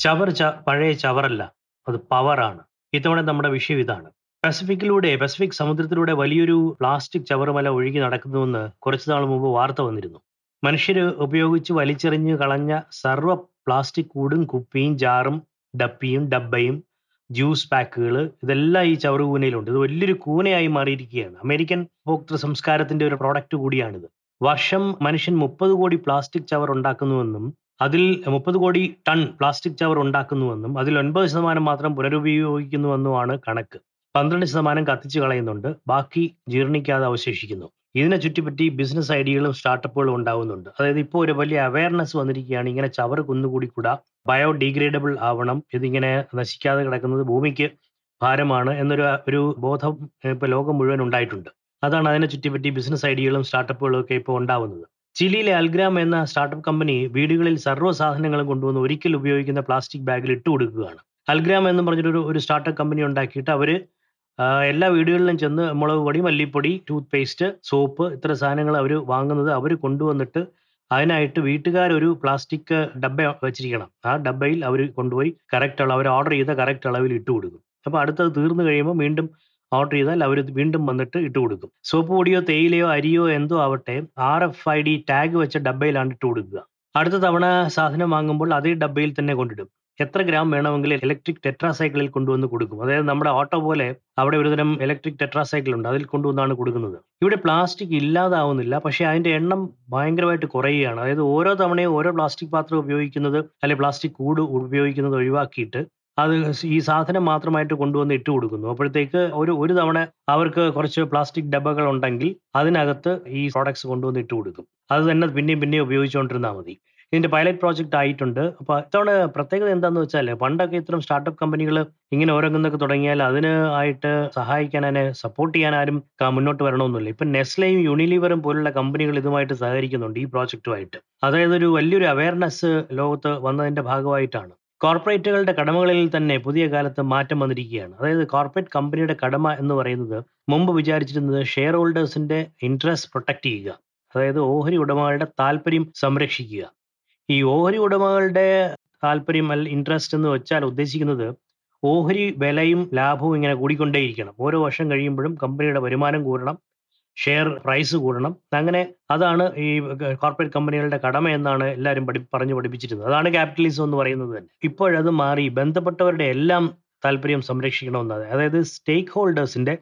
ചവർ ച പഴയ ചവറല്ല. അത് പവറാണ്. ഇത്തവണ നമ്മുടെ വിഷയം ഇതാണ്. പസഫിക്കിലൂടെ പസഫിക് സമുദ്രത്തിലൂടെ വലിയൊരു പ്ലാസ്റ്റിക് ചവറുമല ഒഴുകി നടക്കുന്നുവെന്ന് കുറച്ചു നാൾ മുമ്പ് വാർത്ത വന്നിരുന്നു. മനുഷ്യർ ഉപയോഗിച്ച് വലിച്ചെറിഞ്ഞ് കളഞ്ഞ സർവ പ്ലാസ്റ്റിക് കൂടും കുപ്പിയും ജാറും ഡപ്പിയും ഡബ്ബയും ജ്യൂസ് പാക്കുകൾ ഇതെല്ലാം ഈ ചവറ് കൂനയിലുണ്ട്. ഇത് വലിയൊരു കൂനയായി മാറിയിരിക്കുകയാണ്. അമേരിക്കൻ ഉപഭോക്തൃ സംസ്കാരത്തിന്റെ ഒരു പ്രോഡക്റ്റ് കൂടിയാണിത്. വർഷം മനുഷ്യൻ മുപ്പത് കോടി പ്ലാസ്റ്റിക് ചവർ ഉണ്ടാക്കുന്നുവെന്നും അതിൽ മുപ്പത് കോടി ടൺ പ്ലാസ്റ്റിക് ചവർ ഉണ്ടാക്കുന്നുവെന്നും അതിൽ ഒൻപത് ശതമാനം മാത്രം പുനരുപയോഗിക്കുന്നുവെന്നുമാണ് കണക്ക്. പന്ത്രണ്ട് ശതമാനം കത്തിച്ചു കളയുന്നുണ്ട് ബാക്കി ജീർണിക്കാതെ അവശേഷിക്കുന്നു. ഇതിനെ ചുറ്റിപ്പറ്റി ബിസിനസ് ഐഡിയകളും സ്റ്റാർട്ടപ്പുകളും ഉണ്ടാകുന്നുണ്ട് അതായത് ഇപ്പോൾ ഒരു വലിയ അവയർനെസ് വന്നിരിക്കുകയാണ് ഇങ്ങനെ ചവർ കുന്നുകൂടി കൂടാ ബയോഡിഗ്രേഡബിൾ ആവണം ഇതിങ്ങനെ നശിക്കാതെ കിടക്കുന്നത് ഭൂമിക്ക് ഭാരമാണ് എന്നൊരു ഒരു ബോധം ഇപ്പൊ ലോകം മുഴുവൻ ഉണ്ടായിട്ടുണ്ട്. അതാണ് അതിനെ ചുറ്റിപ്പറ്റി ബിസിനസ് ഐഡിയകളും സ്റ്റാർട്ടപ്പുകളും ഒക്കെ ഇപ്പോൾ ഉണ്ടാവുന്നത്. ചിലിയിലെ അൽഗ്രാം എന്ന സ്റ്റാർട്ടപ്പ് കമ്പനി വീടുകളിൽ സർവ സാധനങ്ങളും കൊണ്ടുവന്ന് ഒരിക്കൽ ഉപയോഗിക്കുന്ന പ്ലാസ്റ്റിക് ബാഗിൽ ഇട്ട് കൊടുക്കുകയാണ്. അൽഗ്രാം എന്ന് പറഞ്ഞിട്ടൊരു ഒരു സ്റ്റാർട്ടപ്പ് കമ്പനി ഉണ്ടാക്കിയിട്ട് അവർ എല്ലാ വീടുകളിലും ചെന്ന് മുളക് പൊടി മല്ലിപ്പൊടി ടൂത്ത് പേസ്റ്റ് സോപ്പ് ഇത്ര സാധനങ്ങൾ അവർ വാങ്ങുന്നത് അവർ കൊണ്ടുവന്നിട്ട് അതിനായിട്ട് വീട്ടുകാരൊരു പ്ലാസ്റ്റിക് ഡബ്ബ വെച്ചിരിക്കണം. ആ ഡബ്ബയിൽ അവർ കൊണ്ടുപോയി കറക്റ്റ് അളവ് അവർ ഓർഡർ ചെയ്ത കറക്റ്റ് അളവിൽ ഇട്ട് കൊടുക്കും. അപ്പോൾ അടുത്തത് തീർന്നു കഴിയുമ്പോൾ വീണ്ടും ഓർഡർ ചെയ്താൽ അവർ വീണ്ടും വന്നിട്ട് ഇട്ട് കൊടുക്കും. സോപ്പ് പൊടിയോ തേയിലയോ അരിയോ എന്തോ ആവട്ടെ R F I D tag വെച്ച ഡബ്ബയിലാണ് ഇട്ട് കൊടുക്കുക. അടുത്ത തവണ സാധനം വാങ്ങുമ്പോൾ അതേ ഡബ്ബയിൽ തന്നെ കൊണ്ടിടും. എത്ര ഗ്രാം വേണമെങ്കിൽ ഇലക്ട്രിക് ടെട്രാസൈക്കിളിൽ കൊണ്ടുവന്ന് കൊടുക്കും. അതായത് നമ്മുടെ ഓട്ടോ പോലെ അവിടെ ഒരുതരം ഇലക്ട്രിക് ടെട്രാസൈക്കിൾ ഉണ്ട്. അതിൽ കൊണ്ടുവന്നാണ് കൊടുക്കുന്നത്. ഇവിടെ പ്ലാസ്റ്റിക് ഇല്ലാതാവുന്നില്ല. പക്ഷേ അതിന്റെ എണ്ണം ഭയങ്കരമായിട്ട് കുറയുകയാണ്. അതായത് ഓരോ തവണയും ഓരോ പ്ലാസ്റ്റിക് പാത്രം ഉപയോഗിക്കുന്നത് അല്ലെങ്കിൽ പ്ലാസ്റ്റിക് കൂട് ഉപയോഗിക്കുന്നത് ഒഴിവാക്കിയിട്ട് അത് ഈ സാധനം മാത്രമായിട്ട് കൊണ്ടുവന്ന് ഇട്ട് കൊടുക്കുന്നു. അപ്പോഴത്തേക്ക് ഒരു ഒരു തവണ അവർക്ക് കുറച്ച് പ്ലാസ്റ്റിക് ഡബ്ബകൾ ഉണ്ടെങ്കിൽ അതിനകത്ത് ഈ പ്രോഡക്ട്സ് കൊണ്ടുവന്ന് ഇട്ട് കൊടുക്കും. അത് തന്നെ പിന്നെയും പിന്നെയും ഉപയോഗിച്ചുകൊണ്ടിരുന്നാൽ മതി. ഇതിന്റെ പൈലറ്റ് പ്രോജക്റ്റ് ആയിട്ടുണ്ട്. അപ്പൊ ഇത്തവണ പ്രത്യേകത എന്താന്ന് വെച്ചാൽ പണ്ടൊക്കെ ഇത്തരം സ്റ്റാർട്ടപ്പ് കമ്പനികൾ ഇങ്ങനെ ഓരോന്നൊക്കെ തുടങ്ങിയാൽ അതിന് ആയിട്ട് സഹായിക്കാൻ അതിനെ സപ്പോർട്ട് ചെയ്യാൻ ആരും മുന്നോട്ട് വരണമെന്നില്ല. ഇപ്പൊ നെസ്ലയും യൂണിലിവറും പോലുള്ള കമ്പനികൾ ഇതുമായിട്ട് സഹകരിക്കുന്നുണ്ട് ഈ പ്രോജക്റ്റുമായിട്ട് അതായത് ഒരു വലിയൊരു അവയർനെസ് ലോകത്ത് വന്നതിന്റെ ഭാഗമായിട്ടാണ്. കോർപ്പറേറ്റുകളുടെ കടമകളിൽ തന്നെ പുതിയ കാലത്ത് മാറ്റം വന്നിരിക്കുകയാണ്. അതായത് കോർപ്പറേറ്റ് കമ്പനിയുടെ കടമ എന്ന് പറയുന്നത് മുമ്പ് വിചാരിച്ചിരുന്നത് ഷെയർ ഹോൾഡേഴ്സിന്റെ ഇൻട്രസ്റ്റ് പ്രൊട്ടക്ട് ചെയ്യുക. അതായത് ഓഹരി ഉടമകളുടെ താല്പര്യം സംരക്ഷിക്കുക. ഈ ഓഹരി ഉടമകളുടെ താല്പര്യം അല്ല ഇൻട്രസ്റ്റ് എന്ന് വെച്ചാൽ ഉദ്ദേശിക്കുന്നത് ഓഹരി വിലയും ലാഭവും ഇങ്ങനെ കൂടിക്കൊണ്ടേയിരിക്കണം. ഓരോ വർഷം കഴിയുമ്പോഴും കമ്പനിയുടെ വരുമാനം കൂടണം. ഷെയർ പ്രൈസ് കൂടണം. അങ്ങനെ അതാണ് ഈ കോർപ്പറേറ്റ് കമ്പനികളുടെ കടമ എന്നാണ് എല്ലാവരും പഠി പറഞ്ഞു പഠിപ്പിച്ചിരുന്നത്. അതാണ് ക്യാപിറ്റലിസം എന്ന് പറയുന്നത് തന്നെ. ഇപ്പോഴത് മാറി ബന്ധപ്പെട്ടവരുടെ എല്ലാം താല്പര്യം സംരക്ഷിക്കണമെന്നത്. അതായത് സ്റ്റേക്ക് ഹോൾഡേഴ്സിന്റെ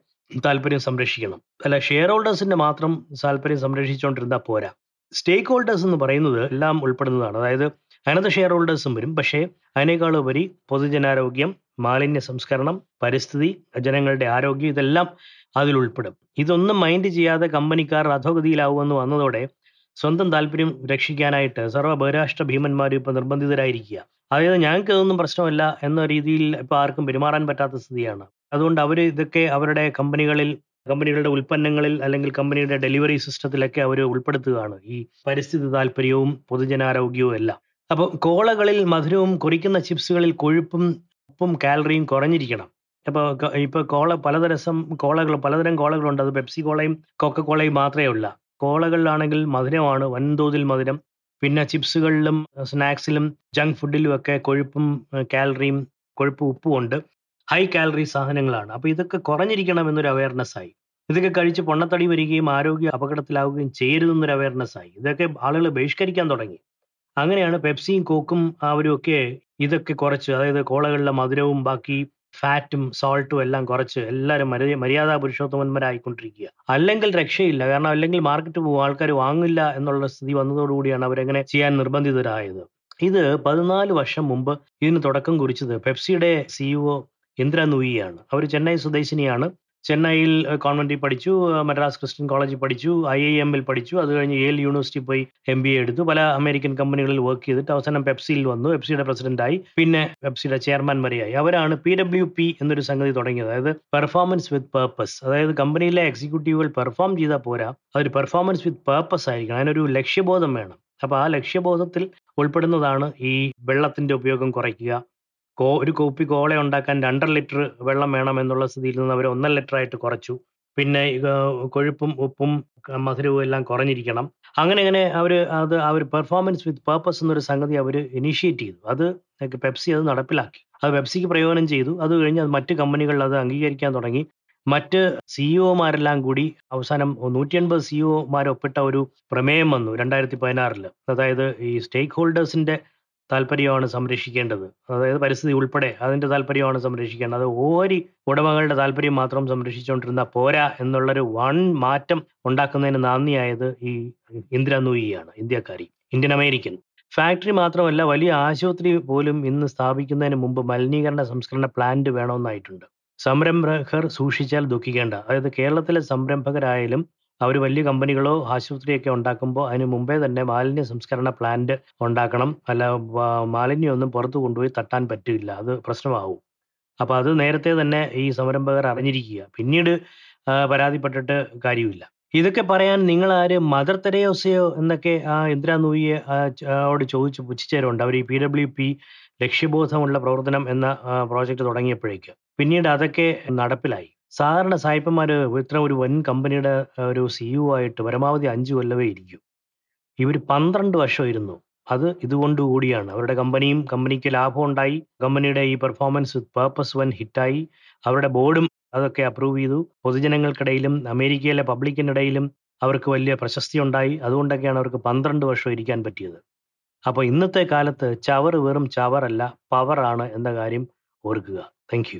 താല്പര്യം സംരക്ഷിക്കണം. അല്ല ഷെയർ ഹോൾഡേഴ്സിന്റെ മാത്രം താല്പര്യം സംരക്ഷിച്ചുകൊണ്ടിരുന്നാൽ പോരാ. സ്റ്റേക്ക് ഹോൾഡേഴ്സ് എന്ന് പറയുന്നത് എല്ലാം ഉൾപ്പെടുന്നതാണ്. അതായത് അതിനകത്ത് ഷെയർ ഹോൾഡേഴ്സും വരും. പക്ഷേ അതിനേക്കാളുപരി പൊതുജനാരോഗ്യം മാലിന്യ സംസ്കരണം പരിസ്ഥിതി ജനങ്ങളുടെ ആരോഗ്യം ഇതെല്ലാം അതിൽ ഉൾപ്പെടും. ഇതൊന്നും മൈൻഡ് ചെയ്യാതെ കമ്പനിക്കാർ അധോഗതിയിലാവുമെന്ന് വന്നതോടെ സ്വന്തം താല്പര്യം രക്ഷിക്കാനായിട്ട് സർവ ബഹുരാഷ്ട്ര ഭീമന്മാരും ഇപ്പൊ നിർബന്ധിതരായിരിക്കുക. അതായത് ഞങ്ങൾക്ക് ഇതൊന്നും പ്രശ്നമല്ല എന്ന രീതിയിൽ ഇപ്പൊ ആർക്കും പെരുമാറാൻ പറ്റാത്ത സ്ഥിതിയാണ്. അതുകൊണ്ട് അവർ ഇതൊക്കെ അവരുടെ കമ്പനികളിൽ കമ്പനികളുടെ ഉൽപ്പന്നങ്ങളിൽ അല്ലെങ്കിൽ കമ്പനിയുടെ ഡെലിവറി സിസ്റ്റത്തിലൊക്കെ അവർ ഉൾപ്പെടുത്തുകയാണ് ഈ പരിസ്ഥിതി താല്പര്യവും പൊതുജനാരോഗ്യവും എല്ലാം. അപ്പോൾ കോളകളിൽ മധുരവും കുറിക്കുന്ന ചിപ്സുകളിൽ കൊഴുപ്പും ഉപ്പും കാലറിയും കുറഞ്ഞിരിക്കണം. അപ്പോൾ ഇപ്പോൾ കോള പലതരം കോളകൾ പലതരം കോളകളുണ്ട്. അത് പെപ്സി കോളയും കൊക്ക കോളയും മാത്രമേ ഉള്ള. കോളകളിലാണെങ്കിൽ മധുരമാണ് വൻതോതിൽ മധുരം. പിന്നെ ചിപ്സുകളിലും സ്നാക്സിലും ജങ്ക് ഫുഡിലും ഒക്കെ കൊഴുപ്പും കാലറിയും കൊഴുപ്പ് ഉപ്പും ഉണ്ട്. ഹൈ കാലറി സാധനങ്ങളാണ്. അപ്പോൾ ഇതൊക്കെ കുറഞ്ഞിരിക്കണം എന്നൊരു അവയർനെസ് ആയി. ഇതൊക്കെ കഴിച്ച് പൊണ്ണത്തടി വരികയും ആരോഗ്യ അപകടത്തിലാവുകയും ചെയ്യരുതെന്നൊരു അവയർനെസ് ആയി. ഇതൊക്കെ ആളുകൾ ബഹിഷ്കരിക്കാൻ തുടങ്ങി. അങ്ങനെയാണ് പെപ്സിയും കോക്കും അവരും ഒക്കെ ഇതൊക്കെ കുറച്ച് അതായത് കോളകളിലെ മധുരവും ബാക്കി ഫാറ്റും സോൾട്ടും എല്ലാം കുറച്ച് എല്ലാവരും മര്യാദാ പുരുഷോത്തമന്മാരായിക്കൊണ്ടിരിക്കുക. അല്ലെങ്കിൽ രക്ഷയില്ല. കാരണം അല്ലെങ്കിൽ മാർക്കറ്റ് പോകും ആൾക്കാർ വാങ്ങില്ല എന്നുള്ള സ്ഥിതി വന്നതോടുകൂടിയാണ് അവരെങ്ങനെ ചെയ്യാൻ നിർബന്ധിതരായത്. ഇത് പതിനാല് വർഷം മുമ്പ് ഇതിന് തുടക്കം കുറിച്ചത് പെപ്സിയുടെ സിഇഒ ഇന്ദ്ര നുയിയാണ്. അവർ ചെന്നൈ സ്വദേശിനിയാണ്. ചെന്നൈയിൽ കോൺവെന്റിൽ പഠിച്ചു മദ്രാസ് ക്രിസ്ത്യൻ കോളേജിൽ പഠിച്ചു ഐ ഐ എമ്മിൽ പഠിച്ചു. അത് കഴിഞ്ഞ് ഏൽ യൂണിവേഴ്സിറ്റി പോയി എം ബി എ എടുത്തു. പല അമേരിക്കൻ കമ്പനികളിൽ വർക്ക് ചെയ്തിട്ട് അവസാനം പെപ്സിയിൽ വന്നു. പെപ്സിയുടെ പ്രസിഡന്റായി പിന്നെ പെപ്സിയുടെ ചെയർമാൻ വരെയായി. അവരാണ് പി ഡബ്ല്യു പി എന്നൊരു സംഗതി തുടങ്ങിയത്. അതായത് പെർഫോമൻസ് വിത്ത് പേർപ്പസ് അതായത് കമ്പനിയിലെ എക്സിക്യൂട്ടീവുകൾ പെർഫോം ചെയ്താൽ പോരാ. അതൊരു പെർഫോമൻസ് വിത്ത് പേർപ്പസ് ആയിരിക്കണം. അതിനൊരു ലക്ഷ്യബോധം വേണം. അപ്പൊ ആ ലക്ഷ്യബോധത്തിൽ ഉൾപ്പെടുന്നതാണ് ഈ വെള്ളത്തിന്റെ ഉപയോഗം കുറയ്ക്കുക. കോ ഒരു കോപ്പി കോള ഉണ്ടാക്കാൻ രണ്ടര ലിറ്റർ വെള്ളം വേണം എന്നുള്ള സ്ഥിതിയിൽ നിന്ന് അവർ ഒന്നര ലിറ്റർ ആയിട്ട് കുറച്ചു. പിന്നെ കൊഴുപ്പും ഉപ്പും മധുരവും എല്ലാം കുറഞ്ഞിരിക്കണം. അങ്ങനെ അങ്ങനെ അവർ അത് അവർ പെർഫോമൻസ് വിത്ത് പേർപ്പസ് എന്നൊരു സംഗതി അവർ ഇനിഷ്യേറ്റ് ചെയ്തു. അത് പെപ്സി അത് നടപ്പിലാക്കി. അത് പെപ്സിക്ക് പ്രയോജനം ചെയ്തു. അത് കഴിഞ്ഞ് അത് മറ്റ് കമ്പനികളിൽ അത് അംഗീകരിക്കാൻ തുടങ്ങി. മറ്റ് സിഇഒമാരെല്ലാം കൂടി അവസാനം നൂറ്റി എൺപത് സിഇഒമാർ ഒപ്പിട്ട ഒരു പ്രമേയം വന്നു രണ്ടായിരത്തി പതിനാറിൽ. അതായത് ഈ സ്റ്റേക്ക് ഹോൾഡേഴ്സിന്റെ താല്പര്യമാണ് സംരക്ഷിക്കേണ്ടത്. അതായത് പരിസ്ഥിതി ഉൾപ്പെടെ അതിന്റെ താല്പര്യമാണ് സംരക്ഷിക്കേണ്ടത്. ഓരി ഉടമകളുടെ താല്പര്യം മാത്രം സംരക്ഷിച്ചുകൊണ്ടിരുന്ന പോരാ എന്നുള്ളൊരു വൺ മാറ്റം ഉണ്ടാക്കുന്നതിന് നാന്ദിയായത് ഈ ഇന്ദിര നൂയിയാണ് ഇന്ത്യക്കാരി ഇന്ത്യൻ അമേരിക്കൻ. ഫാക്ടറി മാത്രമല്ല വലിയ ആശുപത്രി പോലും ഇന്ന് സ്ഥാപിക്കുന്നതിന് മുമ്പ് മലിനീകരണ സംസ്കരണ പ്ലാന്റ് വേണമെന്നായിട്ടുണ്ട്. സംരംഭകർ സൂക്ഷിച്ചാൽ ദുഃഖിക്കേണ്ട. അതായത് കേരളത്തിലെ സംരംഭകരായാലും അവർ വലിയ കമ്പനികളോ ആശുപത്രിയൊക്കെ ഉണ്ടാക്കുമ്പോൾ അതിന് മുമ്പേ തന്നെ മാലിന്യ സംസ്കരണ പ്ലാന്റ് ഉണ്ടാക്കണം. അല്ല മാലിന്യമൊന്നും പുറത്തു കൊണ്ടുപോയി തട്ടാൻ പറ്റില്ല. അത് പ്രശ്നമാവും. അപ്പൊ അത് നേരത്തെ തന്നെ ഈ സംരംഭകർ അറിഞ്ഞിരിക്കുക. പിന്നീട് പരാതിപ്പെട്ടിട്ട് കാര്യമില്ല. ഇതൊക്കെ പറയാൻ നിങ്ങൾ ആര്? മദർ തെരേസയോ എന്നൊക്കെ ആ ഇന്ദിരാ നൂയിയെ അവിടെ ചോദിച്ച് പുച്ഛിച്ചവരുണ്ട്. അവർ ഈ പി ഡബ്ല്യു പി ലക്ഷ്യബോധമുള്ള പ്രവർത്തനം എന്ന പ്രോജക്റ്റ് തുടങ്ങിയപ്പോഴേക്ക്. പിന്നീട് അതൊക്കെ നടപ്പിലായി. സാധാരണ സായിപ്പന്മാർ ഇത്ര ഒരു വൻ കമ്പനിയുടെ ഒരു സിഇഒ ആയിട്ട് പരമാവധി അഞ്ച് കൊല്ലവേ ഇരിക്കൂ. ഇവർ പന്ത്രണ്ട് വർഷം ഇരുന്നു അത് ഇതുകൊണ്ട് കൂടിയാണ്. അവരുടെ കമ്പനിയും കമ്പനിക്ക് ലാഭം ഉണ്ടായി. കമ്പനിയുടെ ഈ പെർഫോമൻസ് വിത്ത് പേർപ്പസ് വൻ ഹിറ്റായി. അവരുടെ ബോർഡും അതൊക്കെ അപ്രൂവ് ചെയ്തു. പൊതുജനങ്ങൾക്കിടയിലും അമേരിക്കയിലെ പബ്ലിക്കിനിടയിലും അവർക്ക് വലിയ പ്രശസ്തി ഉണ്ടായി അതുകൊണ്ടൊക്കെയാണ് അവർക്ക് പന്ത്രണ്ട് വർഷം ഇരിക്കാൻ പറ്റിയത്. അപ്പോൾ ഇന്നത്തെ കാലത്ത് ചവർ വെറും ചവറല്ല പവറാണ് എന്ന കാര്യം ഓർക്കുക. താങ്ക്